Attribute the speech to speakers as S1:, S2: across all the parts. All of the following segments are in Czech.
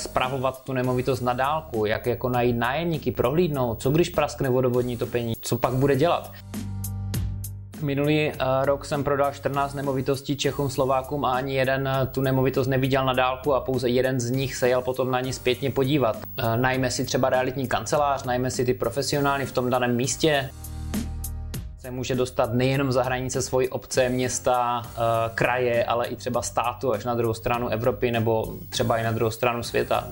S1: spravovat tu nemovitost na dálku, jak jako najít nájemníky, prohlídnout, co když praskne vodovodní topení, co pak bude dělat. Minulý rok jsem prodal 14 nemovitostí Čechům, Slovákům a ani jeden tu nemovitost neviděl na dálku a pouze jeden z nich se jel potom na ní zpětně podívat. Najme si třeba realitní kancelář, najme si ty profesionály v tom daném místě, se může dostat nejenom za hranice svojí obce, města, eh, kraje, ale i třeba státu až na druhou stranu Evropy nebo třeba i na druhou stranu světa.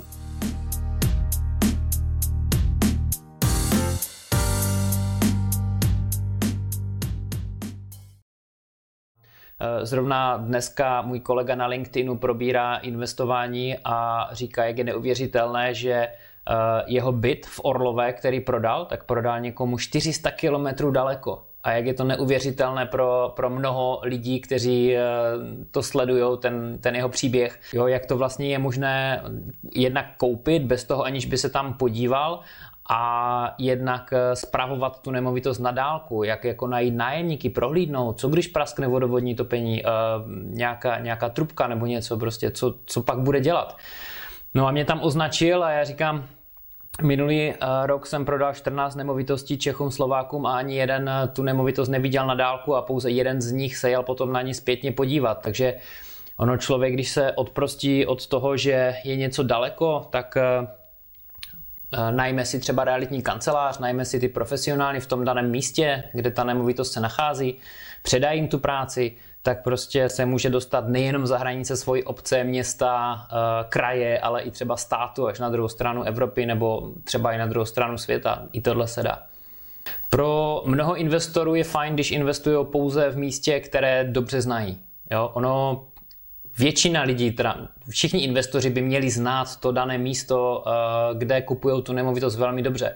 S1: Eh, zrovna dneska můj kolega na LinkedInu probírá investování a říká, jak je neuvěřitelné, že eh, jeho byt v Orlové, který prodal, tak prodal někomu 400 kilometrů daleko a jak je to neuvěřitelné pro, pro mnoho lidí, kteří eh, to sledují, ten, ten jeho příběh. Jo, jak to vlastně je možné jednak koupit bez toho, aniž by se tam podíval a jednak spravovat eh, tu nemovitost na dálku, jak jako najít nájemníky, prohlídnout, co když praskne vodovodní topení, eh, nějaká, nějaká trubka nebo něco prostě, co, co pak bude dělat. No a mě tam označil a já říkám, Minulý eh, rok jsem prodal 14 nemovitostí Čechům, Slovákům a ani jeden eh, tu nemovitost neviděl na dálku a pouze jeden z nich se jel potom na ní zpětně podívat. Takže ono člověk, když se odprostí od toho, že je něco daleko, tak eh, najme si třeba realitní kancelář, najme si ty profesionály v tom daném místě, kde ta nemovitost se nachází, předaj jim tu práci, tak prostě se může dostat nejenom za hranice svojí obce, města, eh, kraje, ale i třeba státu až na druhou stranu Evropy nebo třeba i na druhou stranu světa. I tohle se dá. Pro mnoho investorů je fajn, když investují pouze v místě, které dobře znají. Jo? Ono většina lidí, teda všichni investoři by měli znát to dané místo, eh, kde kupují tu nemovitost velmi dobře.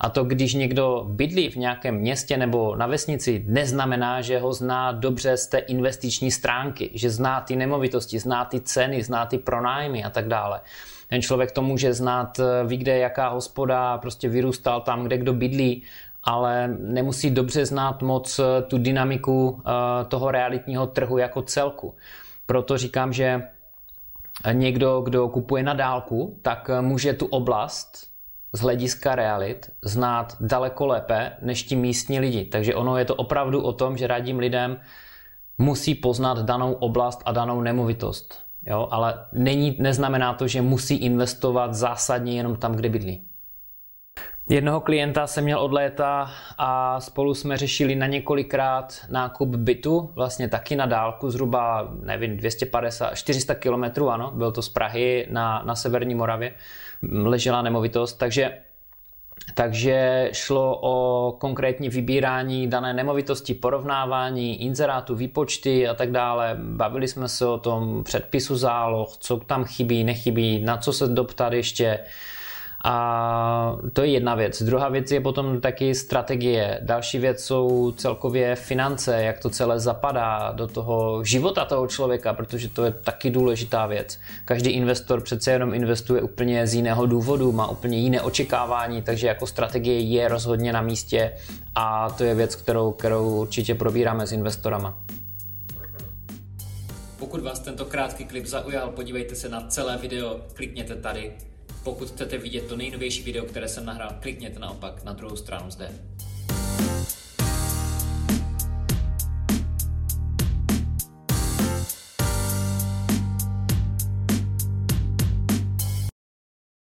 S1: A to, když někdo bydlí v nějakém městě nebo na vesnici, neznamená, že ho zná dobře z té investiční stránky, že zná ty nemovitosti, zná ty ceny, zná ty pronájmy a tak dále. Ten člověk to může znát, eh, ví, kde jaká hospoda, prostě vyrůstal tam, kde kdo bydlí, ale nemusí dobře znát moc eh, tu dynamiku toho realitního trhu jako celku. Proto říkám, že někdo, kdo kupuje na dálku, tak může tu oblast z hlediska realit znát daleko lépe než ti místní lidi. Takže ono je to opravdu o tom, že radím lidem musí poznat danou oblast a danou nemovitost. Jo? Ale není, neznamená to, že musí investovat zásadně jenom tam, kde bydlí. Jednoho klienta jsem měl od léta a spolu jsme řešili na několikrát nákup bytu, vlastně taky na dálku, zhruba, nevím, 250, 400 kilometrů, ano, byl to z Prahy na, na severní Moravě ležela nemovitost, takže takže šlo o konkrétní vybírání dané nemovitosti, porovnávání inzerátu, výpočty a tak dále. Bavili jsme se o tom předpisu záloh, co tam chybí, nechybí, na co se doptat ještě, a to je jedna věc. Druhá věc je potom taky strategie. Další věc jsou celkově finance, jak to celé zapadá do toho života toho člověka, protože to je taky důležitá věc. Každý investor přece jenom investuje úplně z jiného důvodu, má úplně jiné očekávání, takže jako strategie je rozhodně na místě a to je věc, kterou, kterou určitě probíráme s investorama.
S2: Pokud vás tento krátký klip zaujal, podívejte se na celé video, klikněte tady pokud chcete vidět to nejnovější video, které jsem nahrál, klikněte naopak na druhou stranu zde.